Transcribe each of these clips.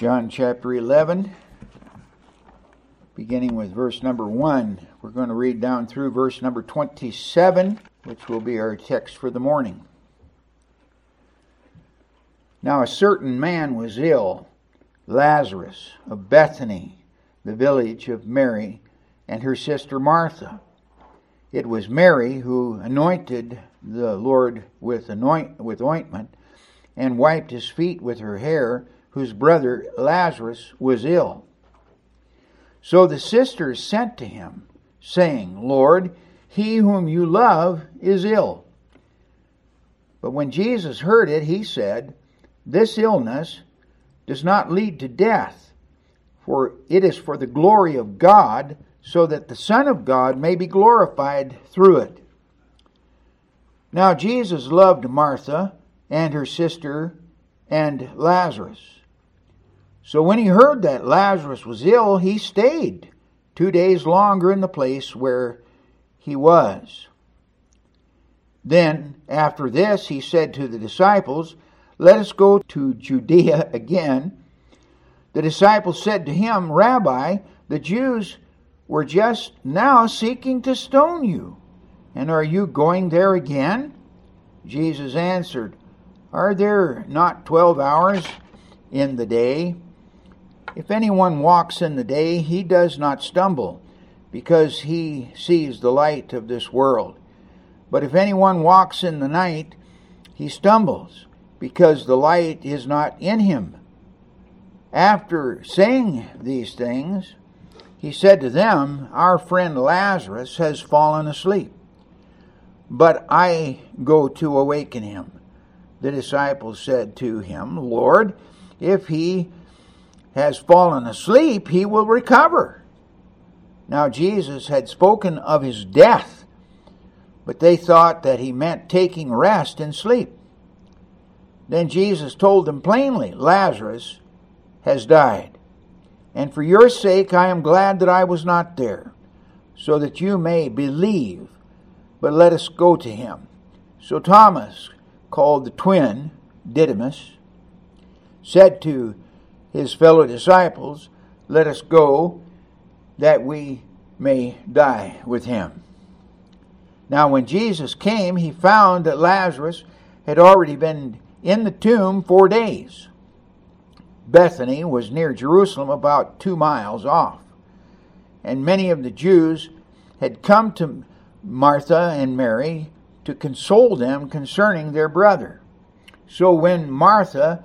John chapter 11, beginning with verse number 1. We're going to read down through verse number 27, which will be our text for the morning. Now, a certain man was ill, Lazarus of Bethany, the village of Mary, and her sister Martha. It was Mary who anointed the Lord with, anoint, with ointment and wiped his feet with her hair, whose brother Lazarus was ill. So the sisters sent to him, saying, Lord, he whom you love is ill. But when Jesus heard it, he said, This illness does not lead to death, for it is for the glory of God, so that the Son of God may be glorified through it. Now Jesus loved Martha and her sister and Lazarus. So when he heard that Lazarus was ill, he stayed two days longer in the place where he was. Then, after this, he said to the disciples, Let us go to Judea again. The disciples said to him, Rabbi, the Jews were just now seeking to stone you, and are you going there again? Jesus answered, Are there not twelve hours in the day? If anyone walks in the day, he does not stumble, because he sees the light of this world. But if anyone walks in the night, he stumbles, because the light is not in him. After saying these things, he said to them, Our friend Lazarus has fallen asleep, but I go to awaken him. The disciples said to him, Lord, if he has fallen asleep, he will recover. Now Jesus had spoken of his death, but they thought that he meant taking rest and sleep. Then Jesus told them plainly, Lazarus has died. And for your sake I am glad that I was not there, so that you may believe. But let us go to him. So Thomas, called the twin, Didymus, said to his fellow disciples, Let us go that we may die with him. Now, when Jesus came, he found that Lazarus had already been in the tomb four days. Bethany was near Jerusalem, about two miles off, and many of the Jews had come to Martha and Mary to console them concerning their brother. So when Martha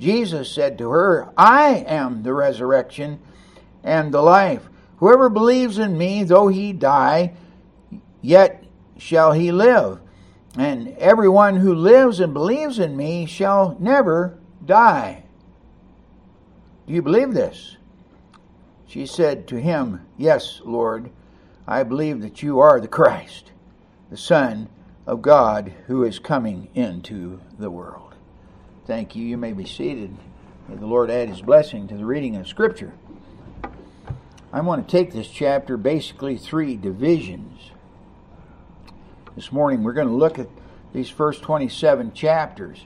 Jesus said to her, I am the resurrection and the life. Whoever believes in me, though he die, yet shall he live. And everyone who lives and believes in me shall never die. Do you believe this? She said to him, Yes, Lord, I believe that you are the Christ, the Son of God, who is coming into the world. Thank you. You may be seated. May the Lord add his blessing to the reading of Scripture. I want to take this chapter basically three divisions. This morning we're going to look at these first 27 chapters.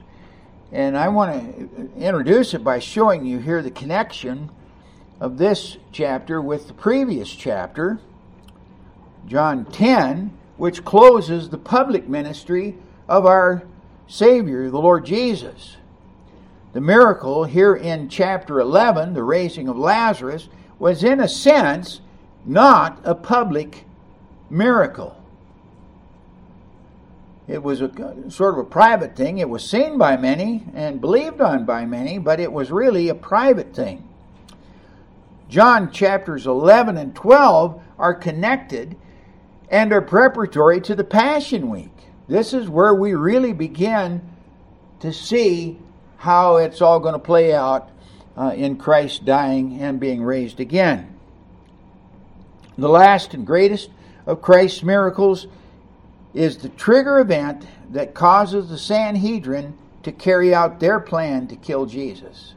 And I want to introduce it by showing you here the connection of this chapter with the previous chapter, John 10, which closes the public ministry of our Savior, the Lord Jesus. The miracle here in chapter 11, the raising of Lazarus, was in a sense not a public miracle. It was a sort of a private thing. It was seen by many and believed on by many, but it was really a private thing. John chapters 11 and 12 are connected and are preparatory to the Passion Week. This is where we really begin to see how it's all going to play out uh, in Christ dying and being raised again. The last and greatest of Christ's miracles is the trigger event that causes the Sanhedrin to carry out their plan to kill Jesus.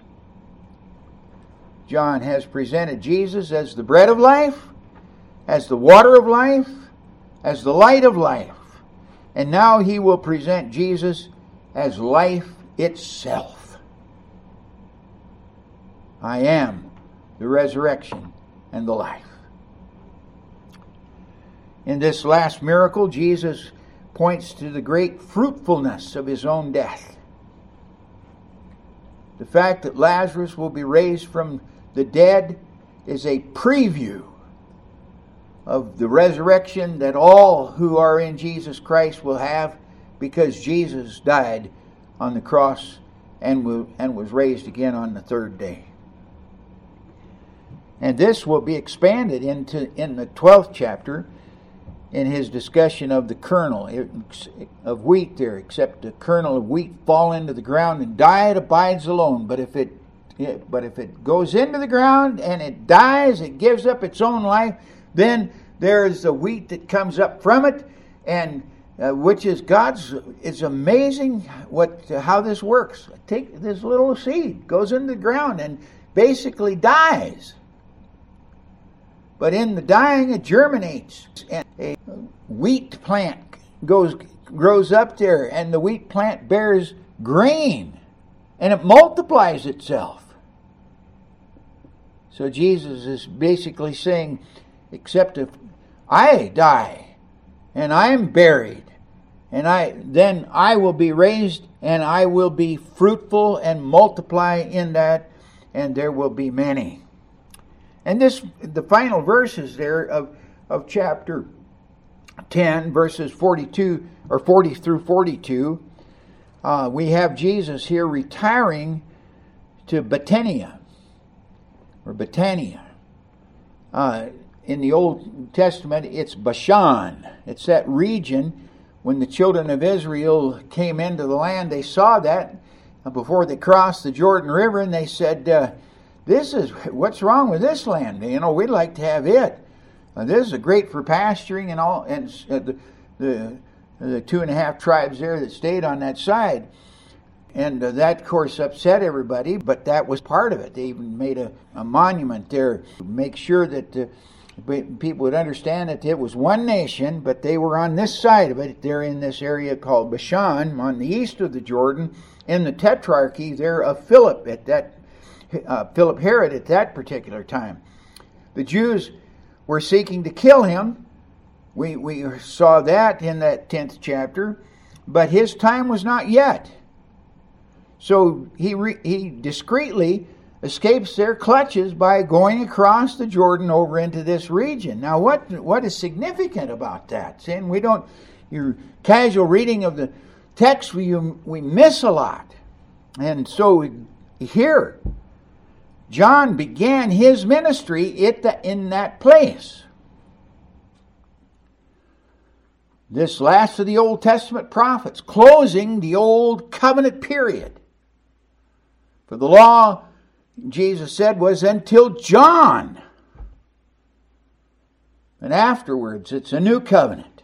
John has presented Jesus as the bread of life, as the water of life, as the light of life. And now he will present Jesus as life itself. I am the resurrection and the life. In this last miracle, Jesus points to the great fruitfulness of his own death. The fact that Lazarus will be raised from the dead is a preview of the resurrection that all who are in Jesus Christ will have because Jesus died on the cross and, was raised again on the third day. And this will be expanded into in the 12th chapter in his discussion of the kernel of wheat there, except the kernel of wheat fall into the ground and die, it abides alone. But if it but if it goes into the ground and it dies, it gives up its own life, then there is the wheat that comes up from it, and uh, which is God's. It's amazing what how this works. Take this little seed, goes into the ground, and basically dies. But in the dying, it germinates, and a wheat plant goes grows up there, and the wheat plant bears grain, and it multiplies itself. So Jesus is basically saying, except if I die and I am buried, and I then I will be raised and I will be fruitful and multiply in that, and there will be many. And this, the final verses there of, of chapter 10, verses 42 or 40 through 42, uh, we have Jesus here retiring to Bethania or Betania. Uh, in the Old Testament, it's Bashan. It's that region when the children of Israel came into the land, they saw that before they crossed the Jordan River, and they said, uh, this is what's wrong with this land. You know, we'd like to have it. Uh, this is great for pasturing and all, and uh, the, the the two and a half tribes there that stayed on that side. And uh, that, of course, upset everybody, but that was part of it. They even made a, a monument there to make sure that uh, people would understand that it was one nation, but they were on this side of it. They're in this area called Bashan, on the east of the Jordan, in the tetrarchy there of Philip at that uh, Philip Herod at that particular time. The Jews were seeking to kill him. We, we saw that in that 10th chapter, but his time was not yet. So he, re, he discreetly escapes their clutches by going across the Jordan over into this region. Now, what what is significant about that? And we don't, your casual reading of the text, we we miss a lot, and so here John began his ministry in that place. This last of the Old Testament prophets, closing the Old Covenant period. For the law, Jesus said, was until John. And afterwards, it's a new covenant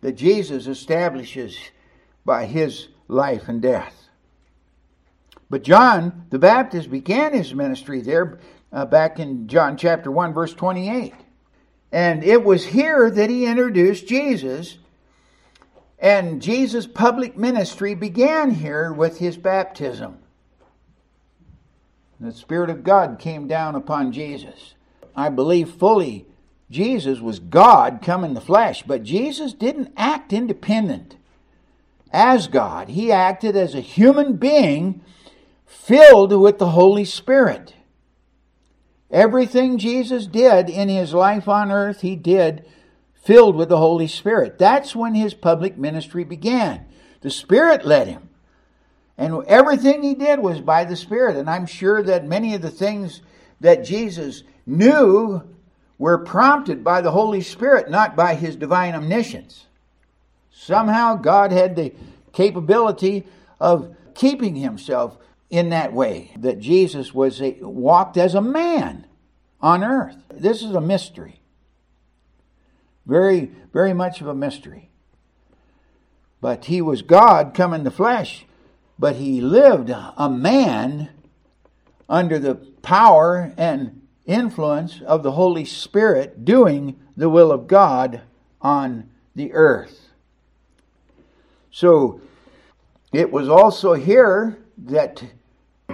that Jesus establishes by his life and death. But John the Baptist began his ministry there uh, back in John chapter 1, verse 28. And it was here that he introduced Jesus. And Jesus' public ministry began here with his baptism. The Spirit of God came down upon Jesus. I believe fully Jesus was God come in the flesh, but Jesus didn't act independent as God. He acted as a human being filled with the Holy Spirit. Everything Jesus did in his life on earth, he did filled with the Holy Spirit. That's when his public ministry began. The Spirit led him. And everything he did was by the Spirit. And I'm sure that many of the things that Jesus knew were prompted by the Holy Spirit, not by his divine omniscience. Somehow God had the capability of keeping himself in that way that Jesus was a, walked as a man on earth. This is a mystery. Very, very much of a mystery. But he was God come in the flesh, but he lived a man under the power and influence of the Holy Spirit doing the will of God on the earth. So it was also here that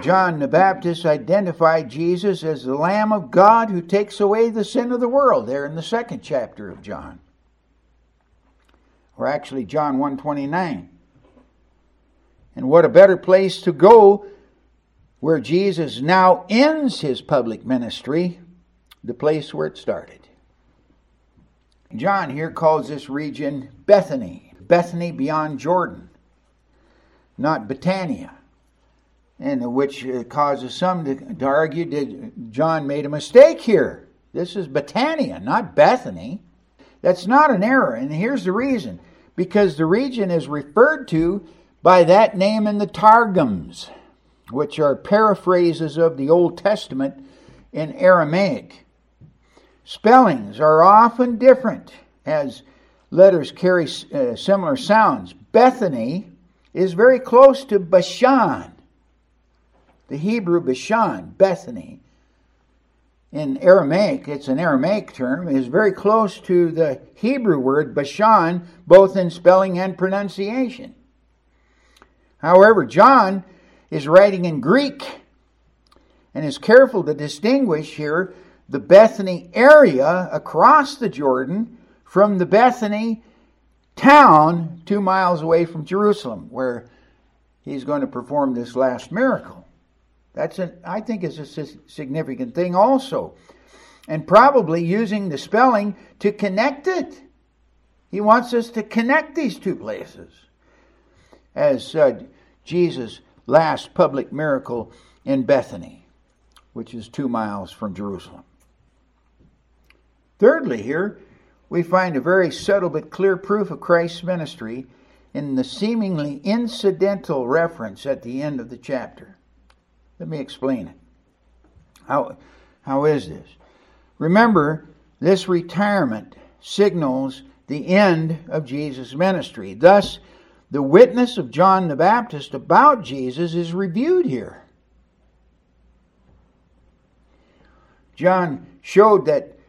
John the Baptist identified Jesus as the Lamb of God who takes away the sin of the world, there in the second chapter of John. Or actually John 129. And what a better place to go where Jesus now ends his public ministry, the place where it started. John here calls this region Bethany, Bethany beyond Jordan, not Betania, and which uh, causes some to, argue that John made a mistake here. This is Betania, not Bethany. That's not an error, and here's the reason because the region is referred to by that name in the Targums, which are paraphrases of the Old Testament in Aramaic. Spellings are often different as letters carry uh, similar sounds. Bethany is very close to Bashan, the Hebrew Bashan, Bethany. In Aramaic, it's an Aramaic term, is very close to the Hebrew word Bashan, both in spelling and pronunciation. However, John is writing in Greek and is careful to distinguish here the Bethany area across the Jordan from the Bethany town two miles away from Jerusalem, where he's going to perform this last miracle. That's an, I think is a significant thing also. And probably using the spelling to connect it. He wants us to connect these two places. As uh, Jesus' last public miracle in Bethany, which is two miles from Jerusalem. Thirdly, here, we find a very subtle but clear proof of Christ's ministry in the seemingly incidental reference at the end of the chapter. Let me explain it. How, how is this? Remember, this retirement signals the end of Jesus' ministry. Thus, the witness of John the Baptist about Jesus is reviewed here. John showed that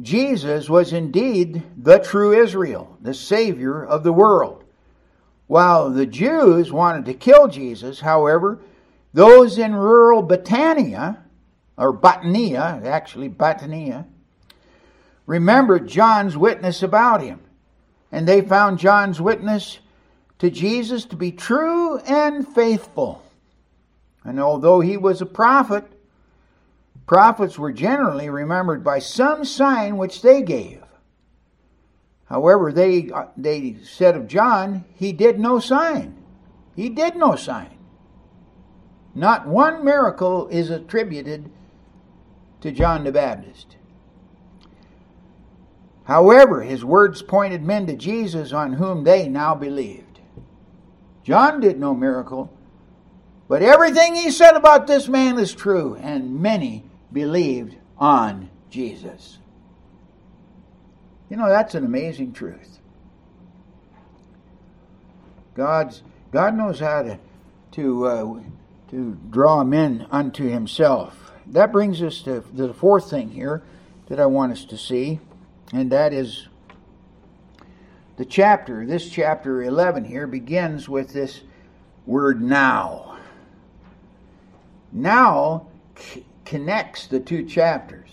Jesus was indeed the true Israel, the Savior of the world. While the Jews wanted to kill Jesus, however, those in rural Bathania, or Batania, actually Batania, remembered John's witness about him. And they found John's witness to Jesus to be true and faithful. And although he was a prophet, Prophets were generally remembered by some sign which they gave. However, they, uh, they said of John, he did no sign. He did no sign. Not one miracle is attributed to John the Baptist. However, his words pointed men to Jesus on whom they now believed. John did no miracle, but everything he said about this man is true, and many believed on Jesus. You know, that's an amazing truth. God's God knows how to to uh, to draw men unto Himself. That brings us to, to the fourth thing here that I want us to see, and that is the chapter. This chapter eleven here begins with this word "now." Now connects the two chapters.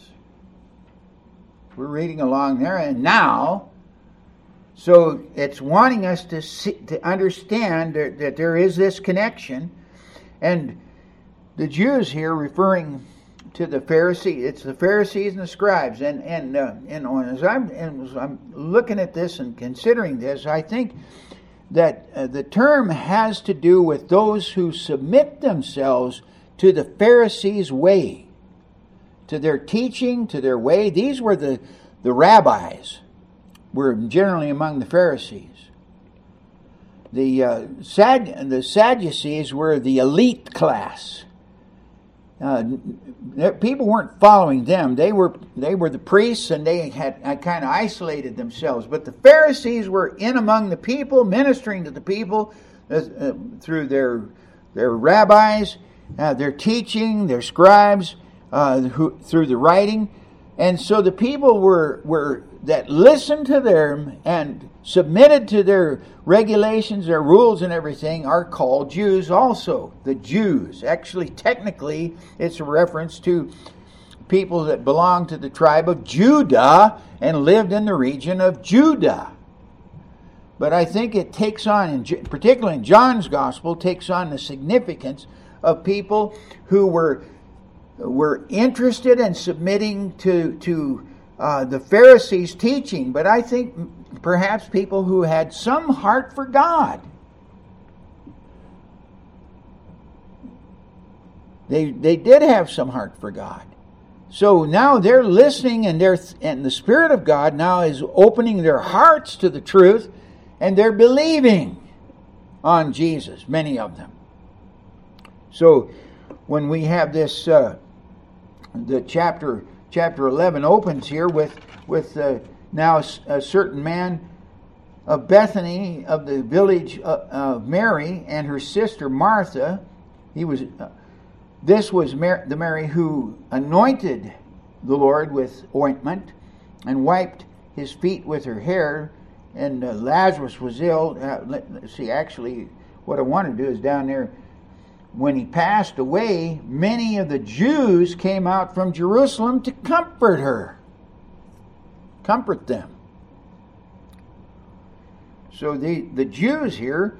We're reading along there, and now, so it's wanting us to see, to understand that, that there is this connection, and the Jews here referring to the Pharisees. It's the Pharisees and the scribes. And and uh, and as I'm and as I'm looking at this and considering this, I think that uh, the term has to do with those who submit themselves to the Pharisees' way to their teaching, to their way. These were the, the rabbis, were generally among the Pharisees. the uh, Sad, the Sadducees were the elite class. Uh, people weren't following them. They were they were the priests, and they had, kind of isolated themselves. But the Pharisees were in among the people, ministering to the people uh, uh through their their rabbis, uh, their teaching, their scribes, uh, who, through the writing, and so the people were were that listened to them and submitted to their regulations, their rules, and everything are called Jews also. The Jews. Actually, technically, it's a reference to people that belonged to the tribe of Judah and lived in the region of Judah. But I think it takes on, particularly in John's gospel, takes on the significance of people who were were interested in submitting to to uh, the Pharisees' teaching, but I think perhaps people who had some heart for God. They, they did have some heart for God. So now they're listening and they're and the Spirit of God now is opening their hearts to the truth and they're believing on Jesus, many of them. So when we have this uh, the chapter chapter 11 opens here with with uh, now a certain man of Bethany of the village of Mary and her sister Martha. He was uh, this was Mar- the Mary who anointed the Lord with ointment and wiped his feet with her hair. And uh, Lazarus was ill. Uh, let, see, actually, what I want to do is down there when he passed away, many of the Jews came out from Jerusalem to comfort her, comfort them. So the, the Jews here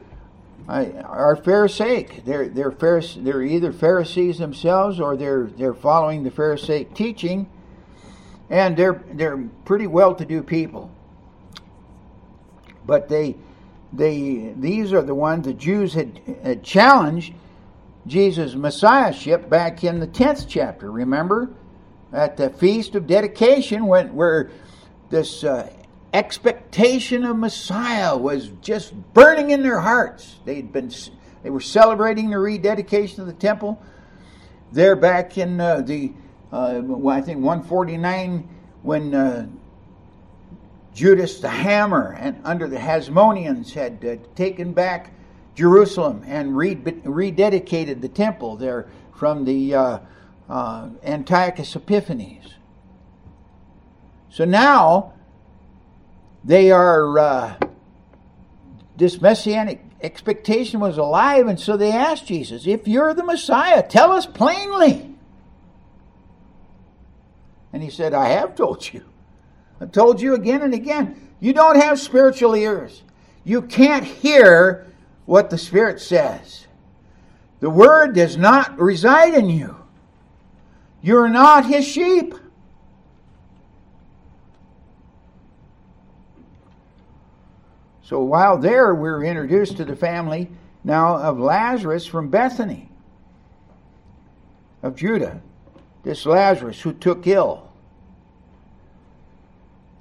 are Pharisaic. They're they're Pharise- they're either Pharisees themselves or they're they're following the Pharisaic teaching, and they're they're pretty well-to-do people. But they they these are the ones the Jews had, had challenged Jesus' Messiahship back in the 10th chapter. Remember? At the Feast of Dedication, when, where this uh, expectation of Messiah was just burning in their hearts. They'd been, they were celebrating the rededication of the temple. There, back in uh, the, uh, I think 149, when uh, Judas the Hammer and under the Hasmoneans had uh, taken back Jerusalem and rededicated the temple there from the uh, Antiochus Epiphanes. So now they are, uh, this messianic expectation was alive, and so they asked Jesus, If you're the Messiah, tell us plainly. And he said, I have told you. I've told you again and again. You don't have spiritual ears. You can't hear what the Spirit says. The Word does not reside in you. You're not His sheep. So while there, we're introduced to the family now of Lazarus from Bethany, of Judah. This Lazarus who took ill.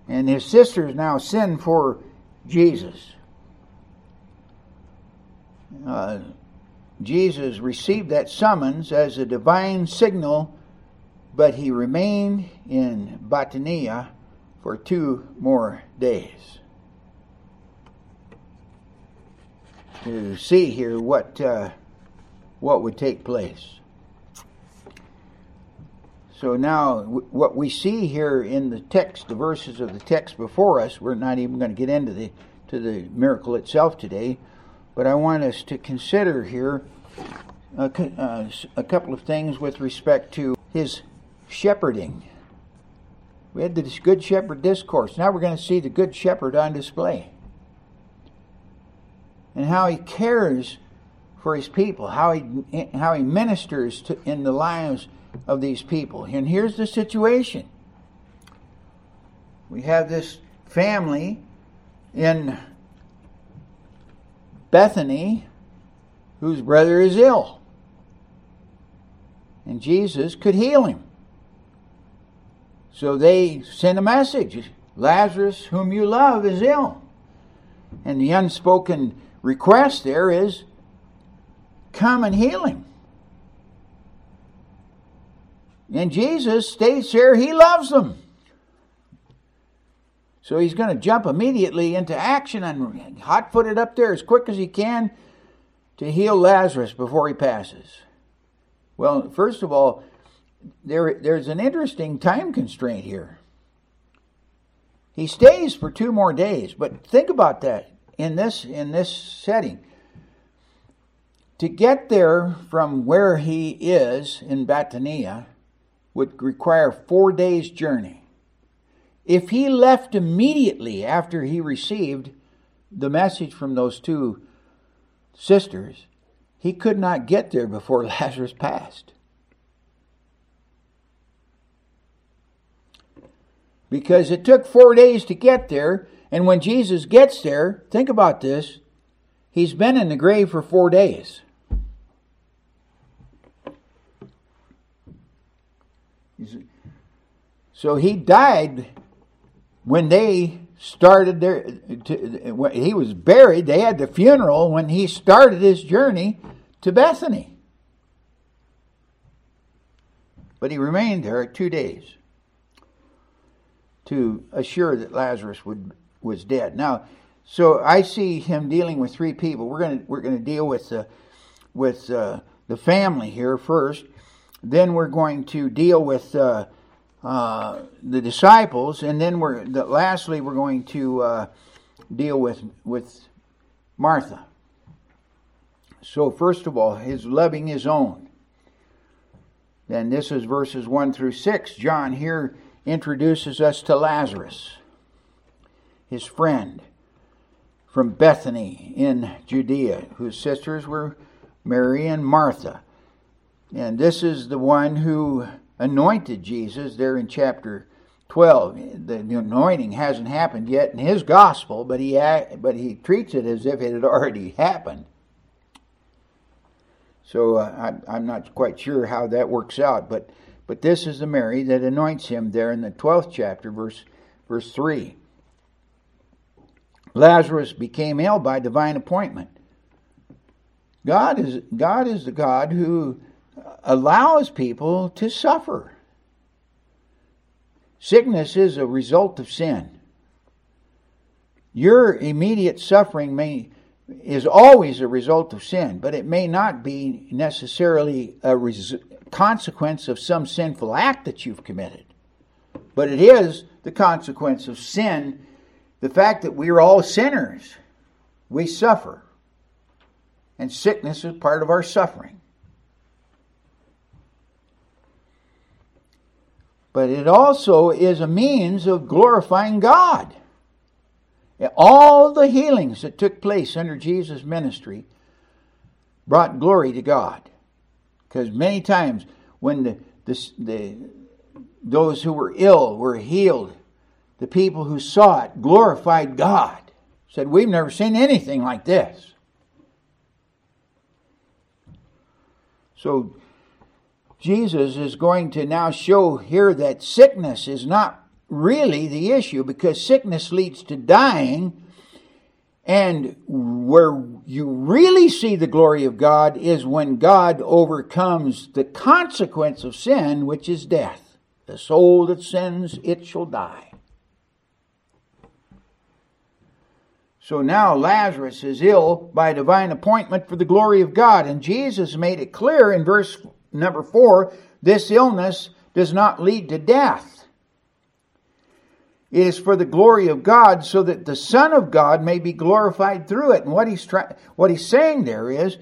And his sisters now send for Jesus uh, Jesus received that summons as a divine signal, but he remained in Bethania for two more days. To see here what uh, what would take place. So now, what we see here in the text, the verses of the text before us, we're not even going to get into the to the miracle itself today. But I want us to consider here a, uh, a couple of things with respect to his shepherding. We had this Good Shepherd discourse. Now we're going to see the Good Shepherd on display. And how he cares for his people, how he, how he ministers to, in the lives of these people. And here's the situation we have this family in Bethany, whose brother is ill. And Jesus could heal him. So they sent a message Lazarus, whom you love, is ill. And the unspoken request there is come and heal him. And Jesus states here he loves them. So he's going to jump immediately into action and hot foot it up there as quick as he can to heal Lazarus before he passes. Well, first of all, there, there's an interesting time constraint here. He stays for two more days, but think about that in this in this setting. To get there from where he is in Batania would require four days' journey. If he left immediately after he received the message from those two sisters, he could not get there before Lazarus passed. Because it took four days to get there, and when Jesus gets there, think about this, he's been in the grave for four days. So he died when they started their to, he was buried they had the funeral when he started his journey to bethany but he remained there two days to assure that lazarus would was dead now so i see him dealing with three people we're to we're to deal with the with uh, the family here first then we're going to deal with uh, uh, the disciples, and then we're the, lastly we're going to uh, deal with with Martha. So first of all, his loving his own. Then this is verses one through six. John here introduces us to Lazarus, his friend from Bethany in Judea, whose sisters were Mary and Martha. And this is the one who anointed Jesus there in chapter 12. The anointing hasn't happened yet in his gospel, but he, but he treats it as if it had already happened. So uh, I, am not quite sure how that works out, but, but this is the Mary that anoints him there in the 12th chapter, verse, verse 3. Lazarus became ill by divine appointment. God is, God is the God who allows people to suffer. Sickness is a result of sin. Your immediate suffering may is always a result of sin, but it may not be necessarily a res- consequence of some sinful act that you've committed. But it is the consequence of sin, the fact that we are all sinners. We suffer. And sickness is part of our suffering. but it also is a means of glorifying God. All the healings that took place under Jesus' ministry brought glory to God. Because many times when the, the, the, those who were ill were healed, the people who saw it glorified God. Said, We've never seen anything like this. So Jesus is going to now show here that sickness is not really the issue because sickness leads to dying. And where you really see the glory of God is when God overcomes the consequence of sin, which is death. The soul that sins, it shall die. So now Lazarus is ill by divine appointment for the glory of God. And Jesus made it clear in verse Number four, this illness does not lead to death. It is for the glory of God so that the Son of God may be glorified through it. And what he's, try- what he's saying there is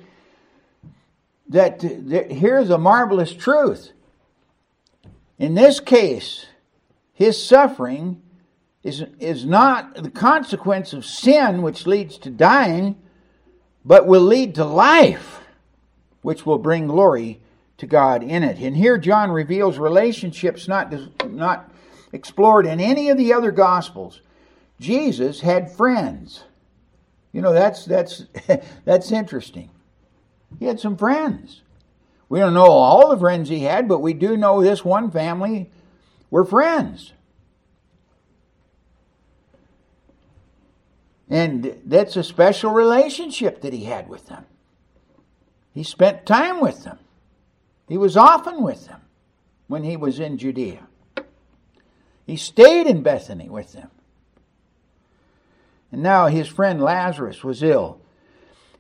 that, that here's a marvelous truth. In this case, his suffering is, is not the consequence of sin, which leads to dying, but will lead to life, which will bring glory to God in it. And here John reveals relationships not, not explored in any of the other gospels. Jesus had friends. You know, that's, that's, that's interesting. He had some friends. We don't know all the friends he had, but we do know this one family were friends. And that's a special relationship that he had with them. He spent time with them. He was often with them when he was in Judea. He stayed in Bethany with them. And now his friend Lazarus was ill.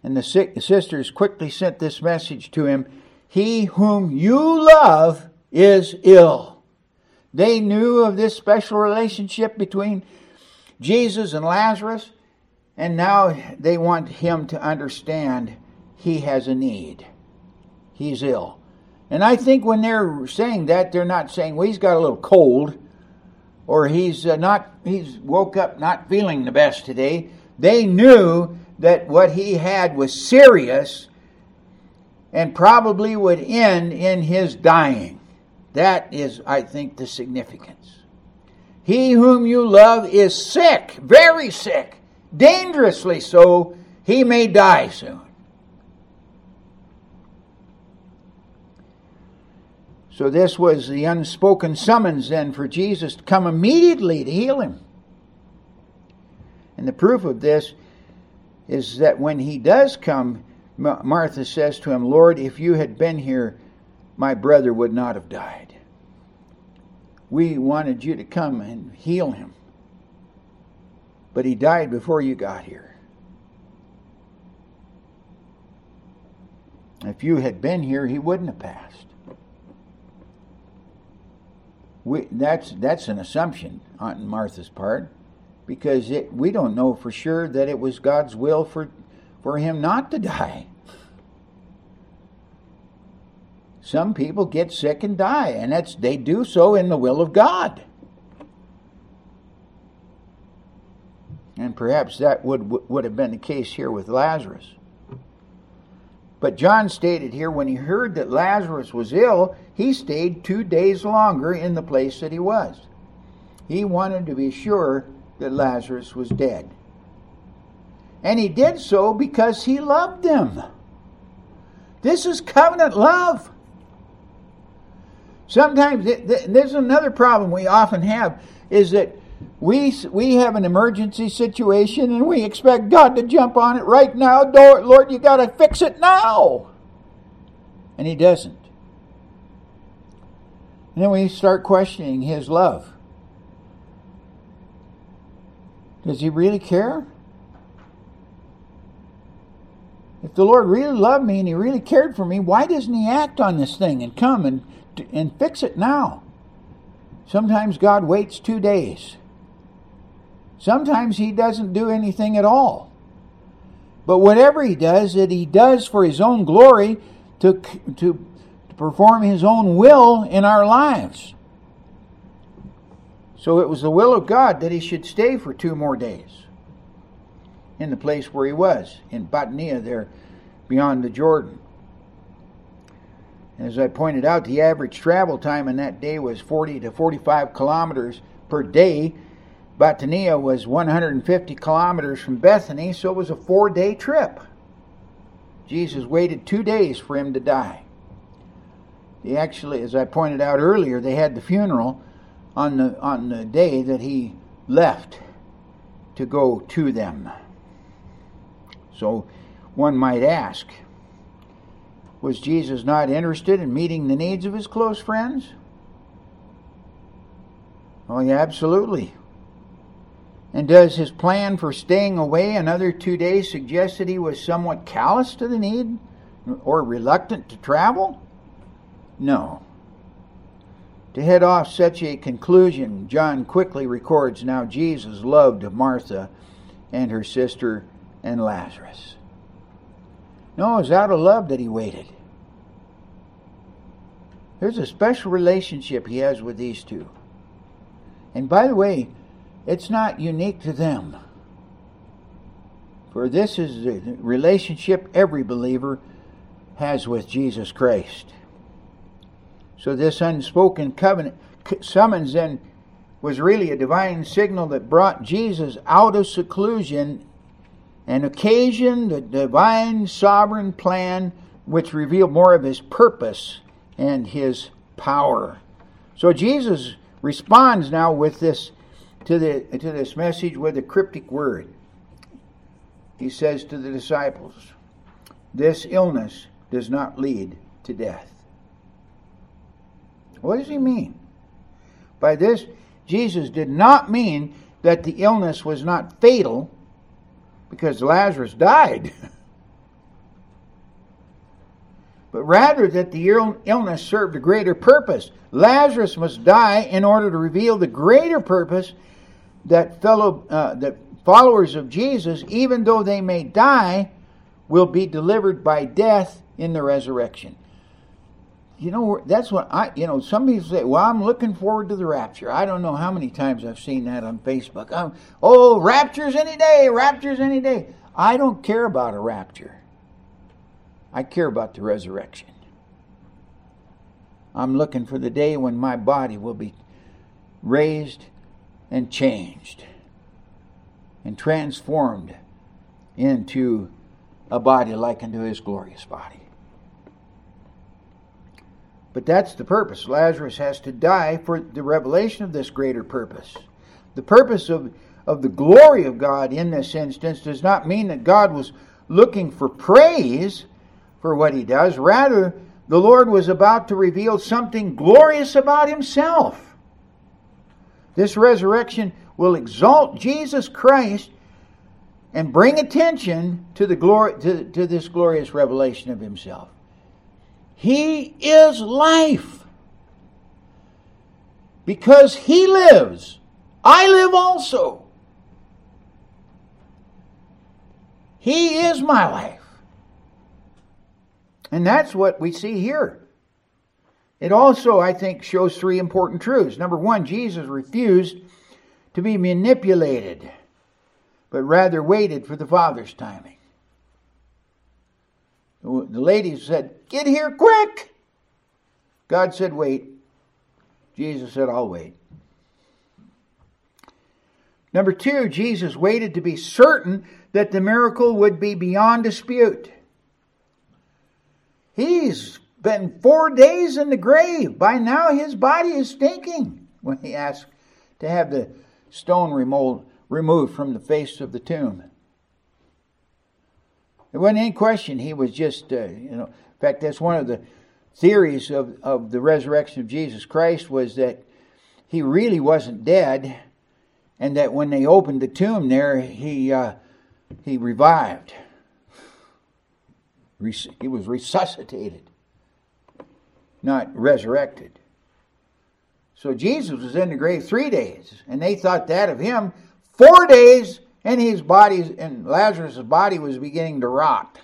And the sisters quickly sent this message to him He whom you love is ill. They knew of this special relationship between Jesus and Lazarus, and now they want him to understand he has a need. He's ill. And I think when they're saying that, they're not saying, well, he's got a little cold or he's uh, not he's woke up not feeling the best today they knew that what he had was serious and probably would end in his dying that is i think the significance he whom you love is sick very sick dangerously so he may die soon So this was the unspoken summons then for Jesus to come immediately to heal him. And the proof of this is that when he does come, Martha says to him, Lord, if you had been here, my brother would not have died. We wanted you to come and heal him. But he died before you got here. If you had been here, he wouldn't have passed we, that's that's an assumption on Martha's part because it, we don't know for sure that it was God's will for for him not to die. Some people get sick and die, and that's they do so in the will of God. And perhaps that would would have been the case here with Lazarus. But John stated here when he heard that Lazarus was ill, he stayed two days longer in the place that he was. He wanted to be sure that Lazarus was dead. And he did so because he loved them. This is covenant love. Sometimes, there's another problem we often have is that we, we have an emergency situation and we expect God to jump on it right now. Lord, you got to fix it now. And He doesn't. And then we start questioning His love. Does He really care? If the Lord really loved me and He really cared for me, why doesn't He act on this thing and come and, and fix it now? Sometimes God waits two days. Sometimes he doesn't do anything at all. But whatever he does, that he does for his own glory to, to, to perform his own will in our lives. So it was the will of God that he should stay for two more days in the place where he was, in Bethania, there beyond the Jordan. As I pointed out, the average travel time in that day was 40 to 45 kilometers per day Bethania was 150 kilometers from Bethany, so it was a four day trip. Jesus waited two days for him to die. He actually, as I pointed out earlier, they had the funeral on the, on the day that he left to go to them. So one might ask was Jesus not interested in meeting the needs of his close friends? Oh, yeah, absolutely. And does his plan for staying away another two days suggest that he was somewhat callous to the need or reluctant to travel? No. To head off such a conclusion, John quickly records now Jesus loved Martha and her sister and Lazarus. No, it was out of love that he waited. There's a special relationship he has with these two. And by the way, it's not unique to them. For this is the relationship every believer has with Jesus Christ. So this unspoken covenant summons then was really a divine signal that brought Jesus out of seclusion and occasioned the divine sovereign plan which revealed more of his purpose and his power. So Jesus responds now with this to, the, to this message with a cryptic word. he says to the disciples, This illness does not lead to death. What does he mean? By this, Jesus did not mean that the illness was not fatal because Lazarus died. but rather that the illness served a greater purpose. Lazarus must die in order to reveal the greater purpose that fellow uh, that followers of Jesus, even though they may die, will be delivered by death in the resurrection. You know, that's what I, you know, some people say, well, I'm looking forward to the rapture. I don't know how many times I've seen that on Facebook. Um, oh, rapture's any day, rapture's any day. I don't care about a rapture. I care about the resurrection. I'm looking for the day when my body will be raised and changed and transformed into a body like unto his glorious body. But that's the purpose. Lazarus has to die for the revelation of this greater purpose. The purpose of, of the glory of God in this instance does not mean that God was looking for praise for what he does. Rather, the Lord was about to reveal something glorious about himself. This resurrection will exalt Jesus Christ and bring attention to the glory to, to this glorious revelation of himself. He is life. Because he lives, I live also. He is my life. And that's what we see here. It also, I think, shows three important truths. Number one, Jesus refused to be manipulated, but rather waited for the Father's timing. The lady said, Get here quick! God said, Wait. Jesus said, I'll wait. Number two, Jesus waited to be certain that the miracle would be beyond dispute. He's been four days in the grave. By now, his body is stinking when he asked to have the stone removed from the face of the tomb. There wasn't any question he was just, uh, you know, in fact, that's one of the theories of, of the resurrection of Jesus Christ was that he really wasn't dead and that when they opened the tomb there, he, uh, he revived he was resuscitated, not resurrected. So Jesus was in the grave three days, and they thought that of him. Four days, and his body and Lazarus' body was beginning to rot.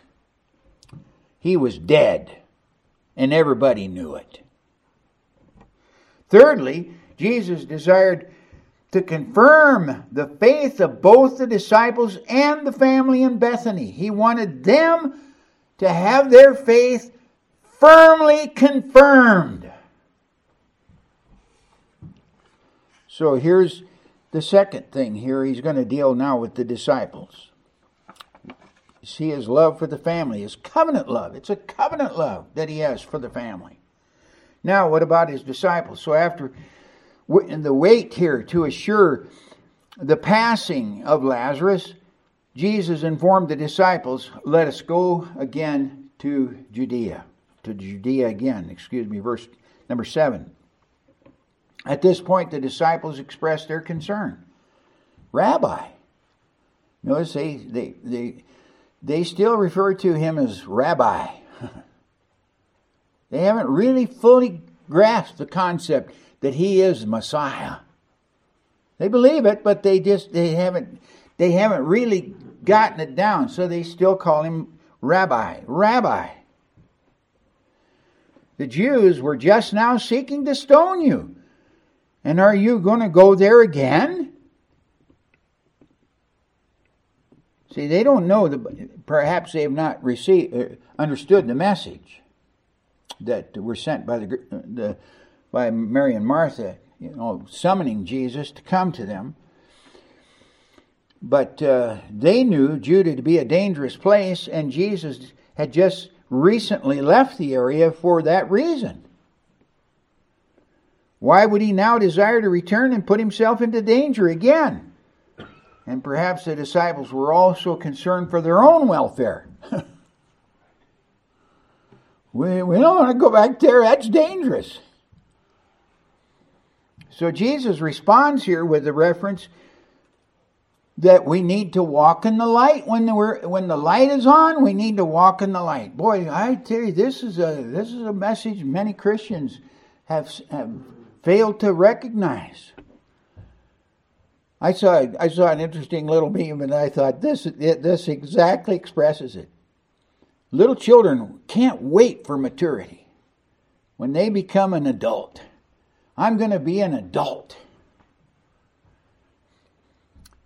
He was dead, and everybody knew it. Thirdly, Jesus desired to confirm the faith of both the disciples and the family in Bethany. He wanted them to have their faith firmly confirmed. So here's the second thing here. He's going to deal now with the disciples. You see his love for the family, his covenant love. It's a covenant love that he has for the family. Now, what about his disciples? So after the wait here to assure the passing of Lazarus, Jesus informed the disciples, Let us go again to Judea. To Judea again, excuse me, verse number 7. At this point, the disciples expressed their concern. Rabbi. Notice they, they, they, they still refer to him as Rabbi. they haven't really fully grasped the concept that he is Messiah. They believe it, but they just they haven't they haven't really gotten it down, so they still call him Rabbi. Rabbi. The Jews were just now seeking to stone you. And are you going to go there again? See, they don't know that perhaps they have not received, uh, understood the message that were sent by the, the by Mary and Martha, you know, summoning Jesus to come to them. But uh, they knew Judah to be a dangerous place, and Jesus had just recently left the area for that reason. Why would he now desire to return and put himself into danger again? And perhaps the disciples were also concerned for their own welfare. we, we don't want to go back there, that's dangerous. So Jesus responds here with the reference that we need to walk in the light when the when the light is on. We need to walk in the light. Boy, I tell you, this is a this is a message many Christians have have failed to recognize. I saw I saw an interesting little meme, and I thought this it, this exactly expresses it. Little children can't wait for maturity. When they become an adult, I'm going to be an adult.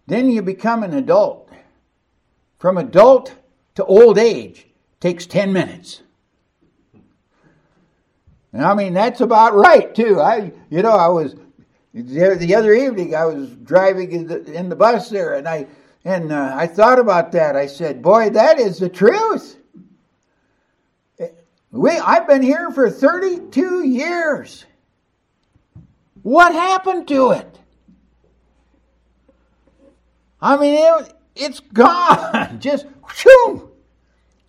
Then you become an adult. From adult to old age takes 10 minutes. And I mean, that's about right, too. I, you know, I was, the other evening, I was driving in the, in the bus there, and I, and uh, I thought about that. I said, boy, that is the truth. We, I've been here for 32 years. What happened to it? I mean, it, it's gone. Just whew,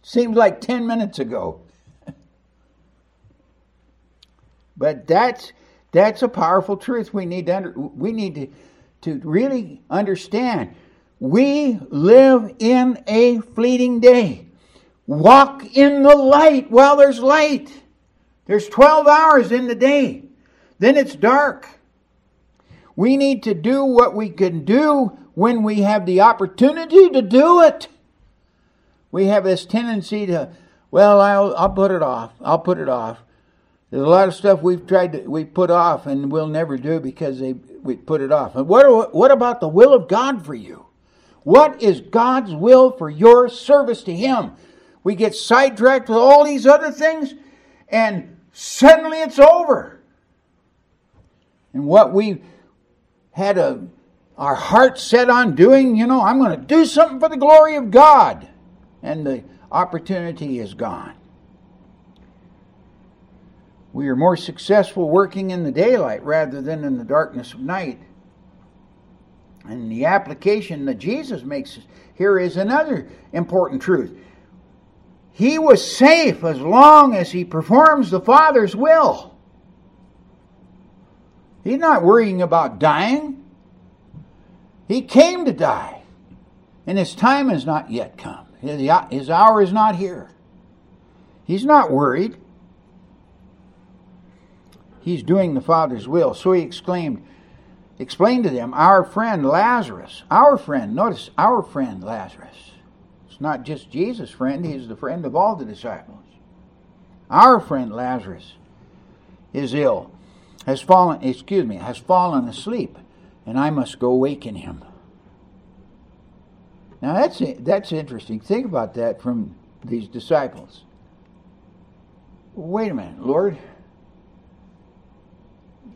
seems like 10 minutes ago. but that's that's a powerful truth we need to under, we need to to really understand. We live in a fleeting day. Walk in the light while there's light. There's 12 hours in the day. Then it's dark. We need to do what we can do when we have the opportunity to do it. We have this tendency to, well, I'll, I'll put it off. I'll put it off. There's a lot of stuff we've tried to we put off and we'll never do because they we put it off. And what what about the will of God for you? What is God's will for your service to Him? We get sidetracked with all these other things, and suddenly it's over. And what we had a our heart set on doing, you know, I'm going to do something for the glory of God. And the opportunity is gone. We are more successful working in the daylight rather than in the darkness of night. And the application that Jesus makes here is another important truth. He was safe as long as he performs the Father's will. He's not worrying about dying. He came to die, and his time has not yet come. His hour is not here. He's not worried. He's doing the Father's will. So he exclaimed, explained to them, Our friend Lazarus, our friend, notice, our friend Lazarus. It's not just Jesus' friend, he's the friend of all the disciples. Our friend Lazarus is ill, has fallen, excuse me, has fallen asleep and I must go waken him. Now that's that's interesting. Think about that from these disciples. Wait a minute, Lord.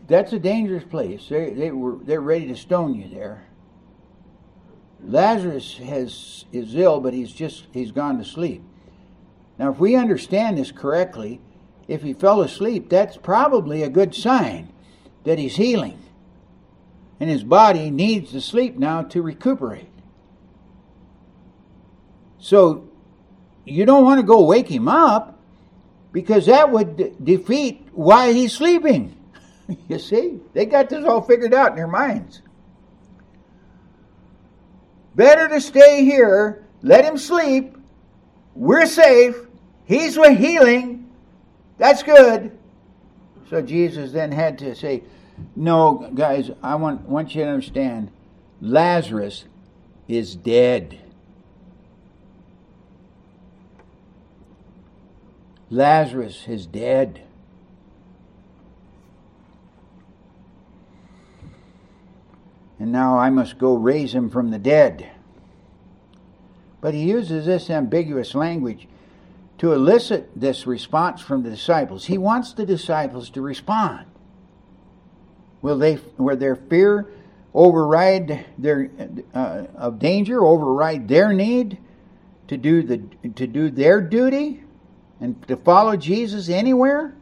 That's a dangerous place. They, they were they're ready to stone you there. Lazarus has is ill, but he's just he's gone to sleep. Now, if we understand this correctly, if he fell asleep, that's probably a good sign that he's healing and his body needs to sleep now to recuperate. So you don't want to go wake him up because that would de- defeat why he's sleeping. you see, they got this all figured out in their minds. Better to stay here, let him sleep. We're safe. He's with healing. That's good. So Jesus then had to say, no, guys, I want, want you to understand Lazarus is dead. Lazarus is dead. And now I must go raise him from the dead. But he uses this ambiguous language to elicit this response from the disciples. He wants the disciples to respond. Will they, will their fear override their uh, of danger, override their need to do the to do their duty and to follow Jesus anywhere?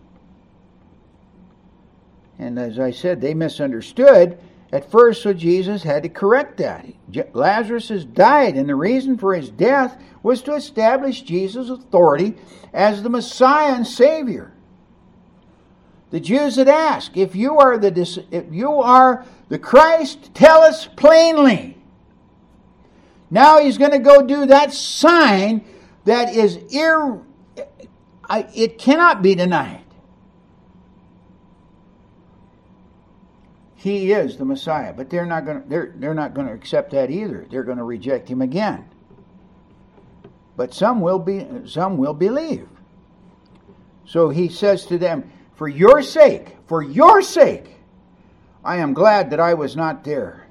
And as I said, they misunderstood, at first, so Jesus had to correct that. Lazarus has died, and the reason for his death was to establish Jesus' authority as the Messiah and Savior. The Jews had asked, "If you are the if you are the Christ, tell us plainly." Now he's going to go do that sign that is ir, it cannot be denied. He is the Messiah, but they're not going to they're, they're not going to accept that either. They're going to reject him again. But some will be some will believe. So he says to them, "For your sake, for your sake, I am glad that I was not there,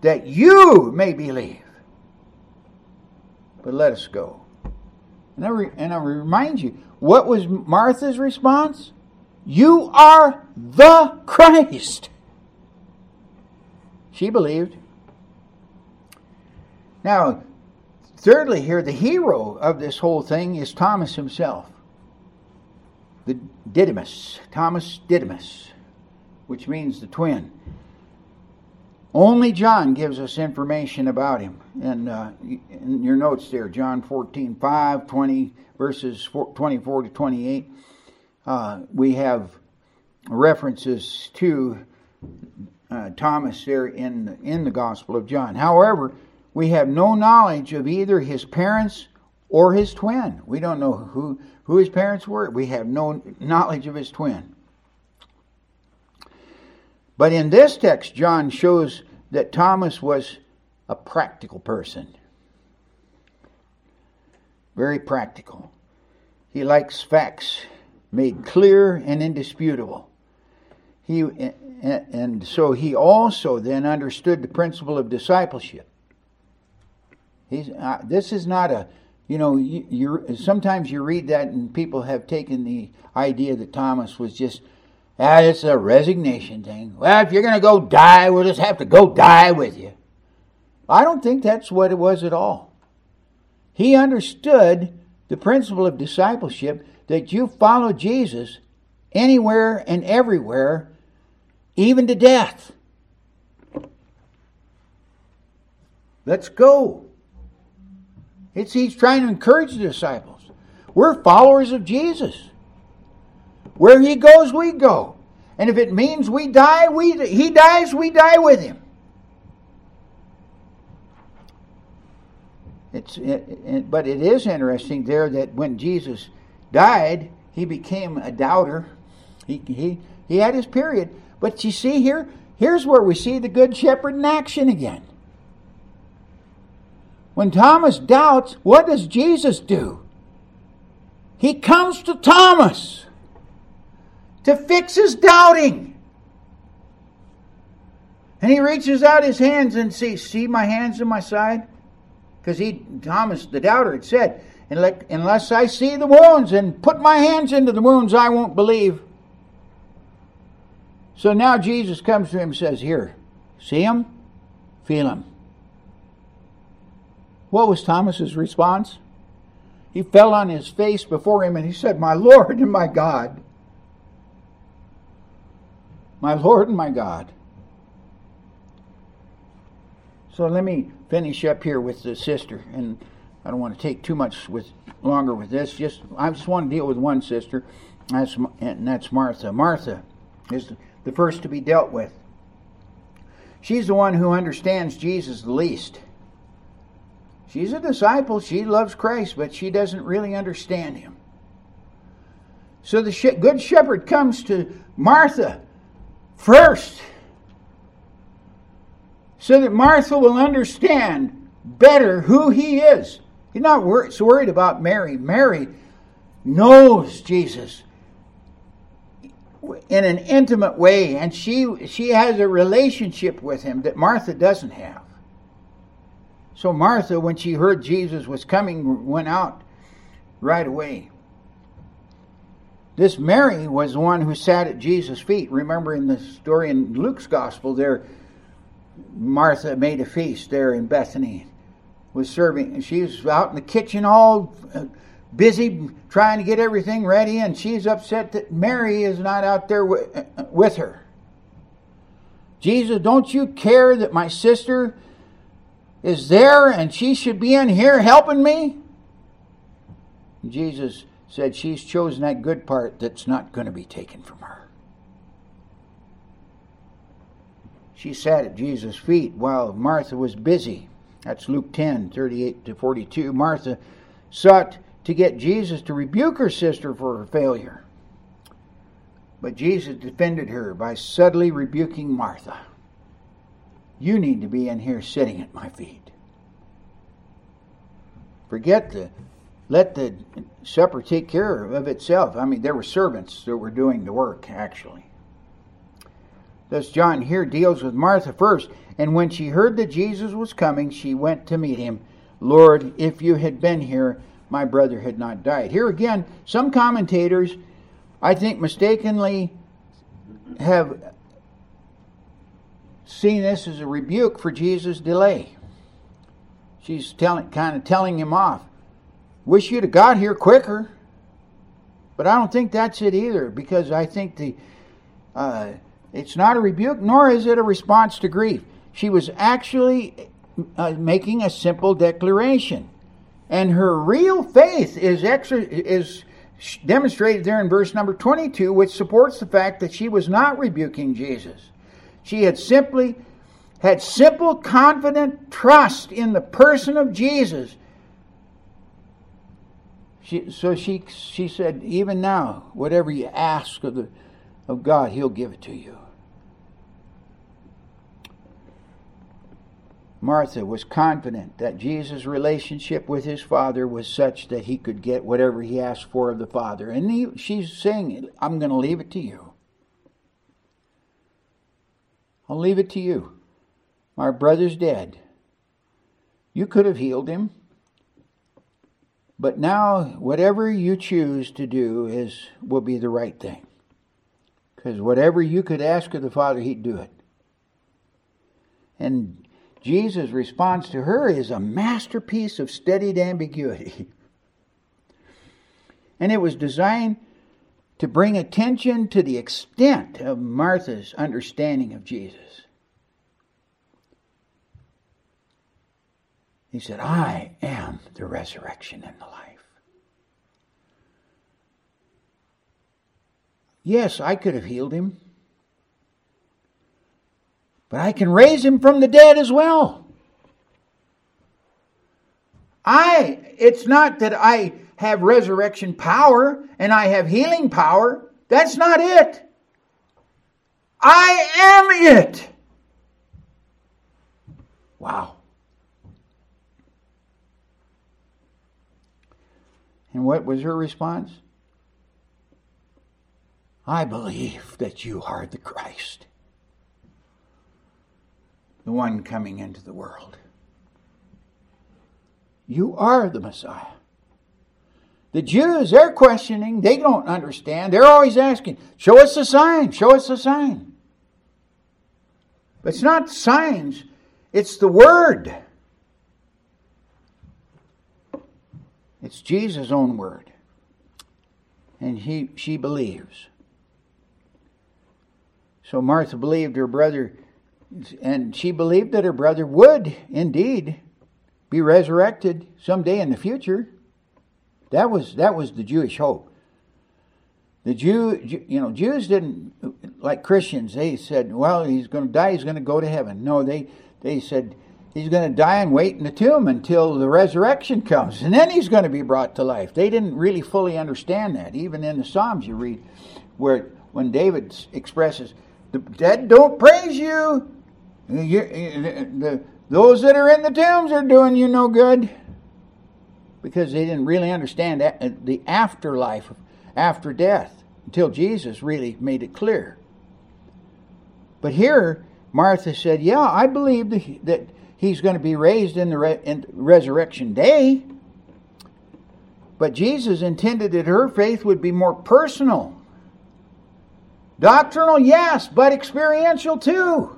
that you may believe. But let us go. And I, re- and I remind you, what was Martha's response? You are the Christ. She believed. Now, thirdly, here, the hero of this whole thing is Thomas himself. Didymus, Thomas Didymus, which means the twin. Only John gives us information about him. And uh, in your notes there, John 14, 5, 20, verses 4, 24 to 28, uh, we have references to uh, Thomas there in, in the Gospel of John. However, we have no knowledge of either his parents or his twin. We don't know who, who his parents were. We have no knowledge of his twin. But in this text, John shows that Thomas was a practical person. Very practical. He likes facts made clear and indisputable. He and so he also then understood the principle of discipleship. He's uh, this is not a you know you, sometimes you read that and people have taken the idea that Thomas was just Ah, it's a resignation thing. Well, if you're going to go die, we'll just have to go die with you. I don't think that's what it was at all. He understood the principle of discipleship that you follow Jesus anywhere and everywhere, even to death. Let's go. It's he's trying to encourage the disciples. We're followers of Jesus. Where he goes, we go. And if it means we die, we he dies, we die with him. It's it, it, but it is interesting there that when Jesus died, he became a doubter. He he he had his period. But you see here, here's where we see the good shepherd in action again. When Thomas doubts, what does Jesus do? He comes to Thomas to fix his doubting. And he reaches out his hands and sees, see my hands in my side? Because he, Thomas the doubter, had said, unless I see the wounds and put my hands into the wounds, I won't believe. So now Jesus comes to him and says, Here, see him? Feel him. What was Thomas's response? He fell on his face before him and he said, My Lord and my God my Lord and my God. So let me finish up here with the sister, and I don't want to take too much with longer with this. Just I just want to deal with one sister, that's and that's Martha. Martha is the first to be dealt with. She's the one who understands Jesus the least. She's a disciple. She loves Christ, but she doesn't really understand him. So the good shepherd comes to Martha first so that Martha will understand better who he is. He's not wor- so worried about Mary. Mary knows Jesus in an intimate way, and she she has a relationship with him that Martha doesn't have. So Martha, when she heard Jesus was coming, went out right away. This Mary was the one who sat at Jesus' feet. Remember in the story in Luke's gospel there, Martha made a feast there in Bethany, was serving. She was out in the kitchen all uh, busy trying to get everything ready, and she's upset that Mary is not out there uh, with her. Jesus, don't you care that my sister is there and she should be in here helping me? Jesus said, She's chosen that good part that's not going to be taken from her. She sat at Jesus' feet while Martha was busy. That's Luke 10 38 to 42. Martha sought to get Jesus to rebuke her sister for her failure. But Jesus defended her by subtly rebuking Martha. You need to be in here sitting at my feet. Forget the let the supper take care of itself. I mean, there were servants that were doing the work, actually. Thus, John here deals with Martha first. And when she heard that Jesus was coming, she went to meet him. Lord, if you had been here, my brother had not died. Here again, some commentators, I think, mistakenly have seen this as a rebuke for Jesus' delay. She's telling, kind of telling him off. Wish you'd have got here quicker. But I don't think that's it either, because I think the uh, it's not a rebuke, nor is it a response to grief. She was actually uh, making a simple declaration, and her real faith is exer- is demonstrated there in verse number 22, which supports the fact that she was not rebuking Jesus. She had simply had simple, confident trust in the person of Jesus she, so she, she said, even now, whatever you ask of, the, of God, He'll give it to you. Martha was confident that Jesus' relationship with his father was such that he could get whatever he asked for of the father. And he, she's saying, I'm going to leave it to you. I'll leave it to you. My brother's dead. You could have healed him. But now, whatever you choose to do is will be the right thing. Because whatever you could ask of the Father, He'd do it. And Jesus' response to her is a masterpiece of studied ambiguity. and it was designed to bring attention to the extent of Martha's understanding of Jesus. He said, I am the resurrection and the life. Yes, I could have healed him. But I can raise him from the dead as well. I, it's not that I have resurrection power and I have healing power. That's not it. I am it. Wow. And what was her response? I believe that you are the Christ, the one coming into the world. You are the Messiah. The Jews, they're questioning. They don't understand. They're always asking, Show us a sign, show us a sign. But it's not signs, it's the Word. It's Jesus' own word. And he, she believes. So Martha believed her brother, and she believed that her brother would indeed be resurrected someday in the future. That was that was the Jewish hope. The Jew, you know, Jews didn't like Christians. They said, "Well, he's going to die. He's going to go to heaven." No, they they said he's going to die and wait in the tomb until the resurrection comes, and then he's going to be brought to life. They didn't really fully understand that. Even in the Psalms, you read where when David expresses, "The dead don't praise you. you the, those that are in the tombs are doing you no good." Because they didn't really understand uh, the afterlife after death until Jesus really made it clear. But here, Martha said, Yeah, I believe that he's going to be raised in the re- in resurrection day. But Jesus intended that her faith would be more personal. Doctrinal, yes, but experiential too.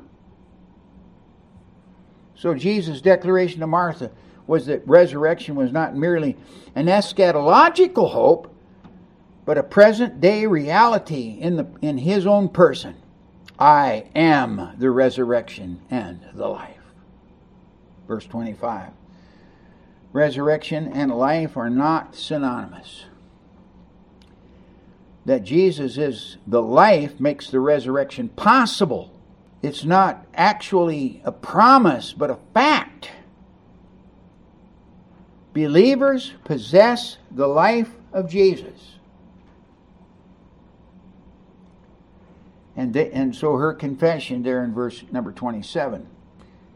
So Jesus' declaration to Martha was that resurrection was not merely an eschatological hope, but a present day reality in, the, in his own person. I am the resurrection and the life. Verse 25. Resurrection and life are not synonymous. That Jesus is the life makes the resurrection possible. It's not actually a promise, but a fact. Believers possess the life of Jesus. And, they, and so her confession there in verse number 27,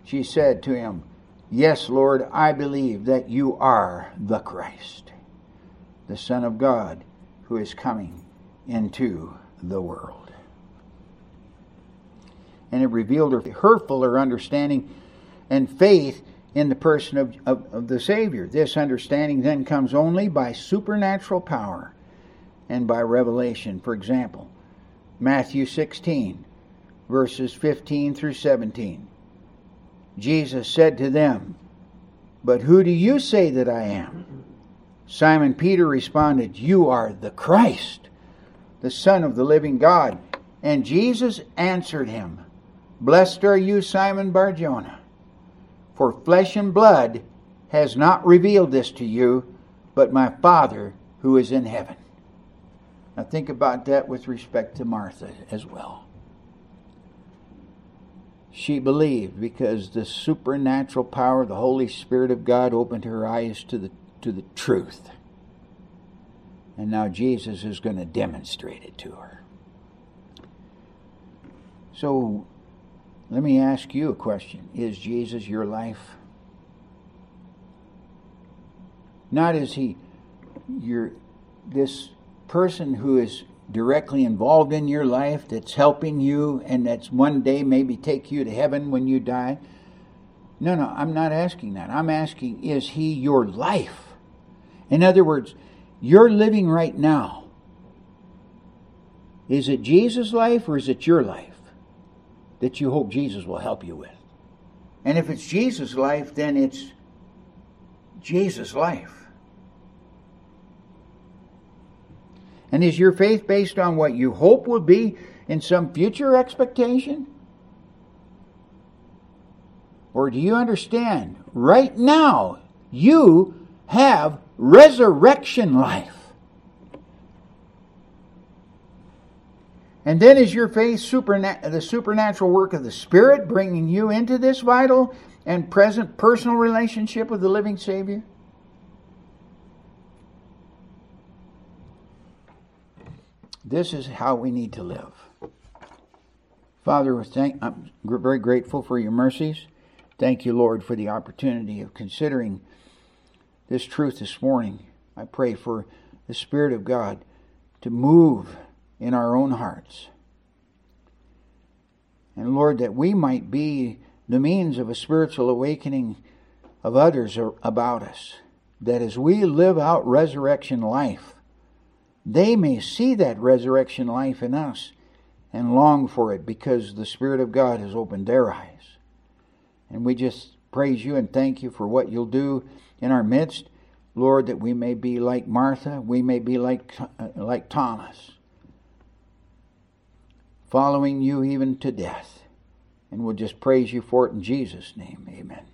she said to him, Yes, Lord, I believe that you are the Christ, the Son of God, who is coming into the world. And it revealed her, her fuller understanding and faith in the person of, of, of the Savior. This understanding then comes only by supernatural power and by revelation. For example, Matthew 16, verses 15 through 17. Jesus said to them, But who do you say that I am? Simon Peter responded, You are the Christ, the Son of the living God. And Jesus answered him, Blessed are you, Simon Barjona, for flesh and blood has not revealed this to you, but my Father who is in heaven. Now think about that with respect to Martha as well. She believed because the supernatural power the Holy Spirit of God opened her eyes to the to the truth. And now Jesus is going to demonstrate it to her. So let me ask you a question. Is Jesus your life? Not is he your this person who is directly involved in your life that's helping you and that's one day maybe take you to heaven when you die. No, no, I'm not asking that. I'm asking, is he your life? In other words, you're living right now. Is it Jesus' life or is it your life that you hope Jesus will help you with? And if it's Jesus' life, then it's Jesus' life. And is your faith based on what you hope will be in some future expectation? Or do you understand right now you have resurrection life? And then is your faith superna- the supernatural work of the Spirit bringing you into this vital and present personal relationship with the living Savior? This is how we need to live. Father, I'm very grateful for your mercies. Thank you, Lord, for the opportunity of considering this truth this morning. I pray for the Spirit of God to move in our own hearts. And Lord, that we might be the means of a spiritual awakening of others about us. That as we live out resurrection life, they may see that resurrection life in us and long for it because the Spirit of God has opened their eyes. And we just praise you and thank you for what you'll do in our midst. Lord, that we may be like Martha, we may be like, uh, like Thomas, following you even to death. And we'll just praise you for it in Jesus' name. Amen.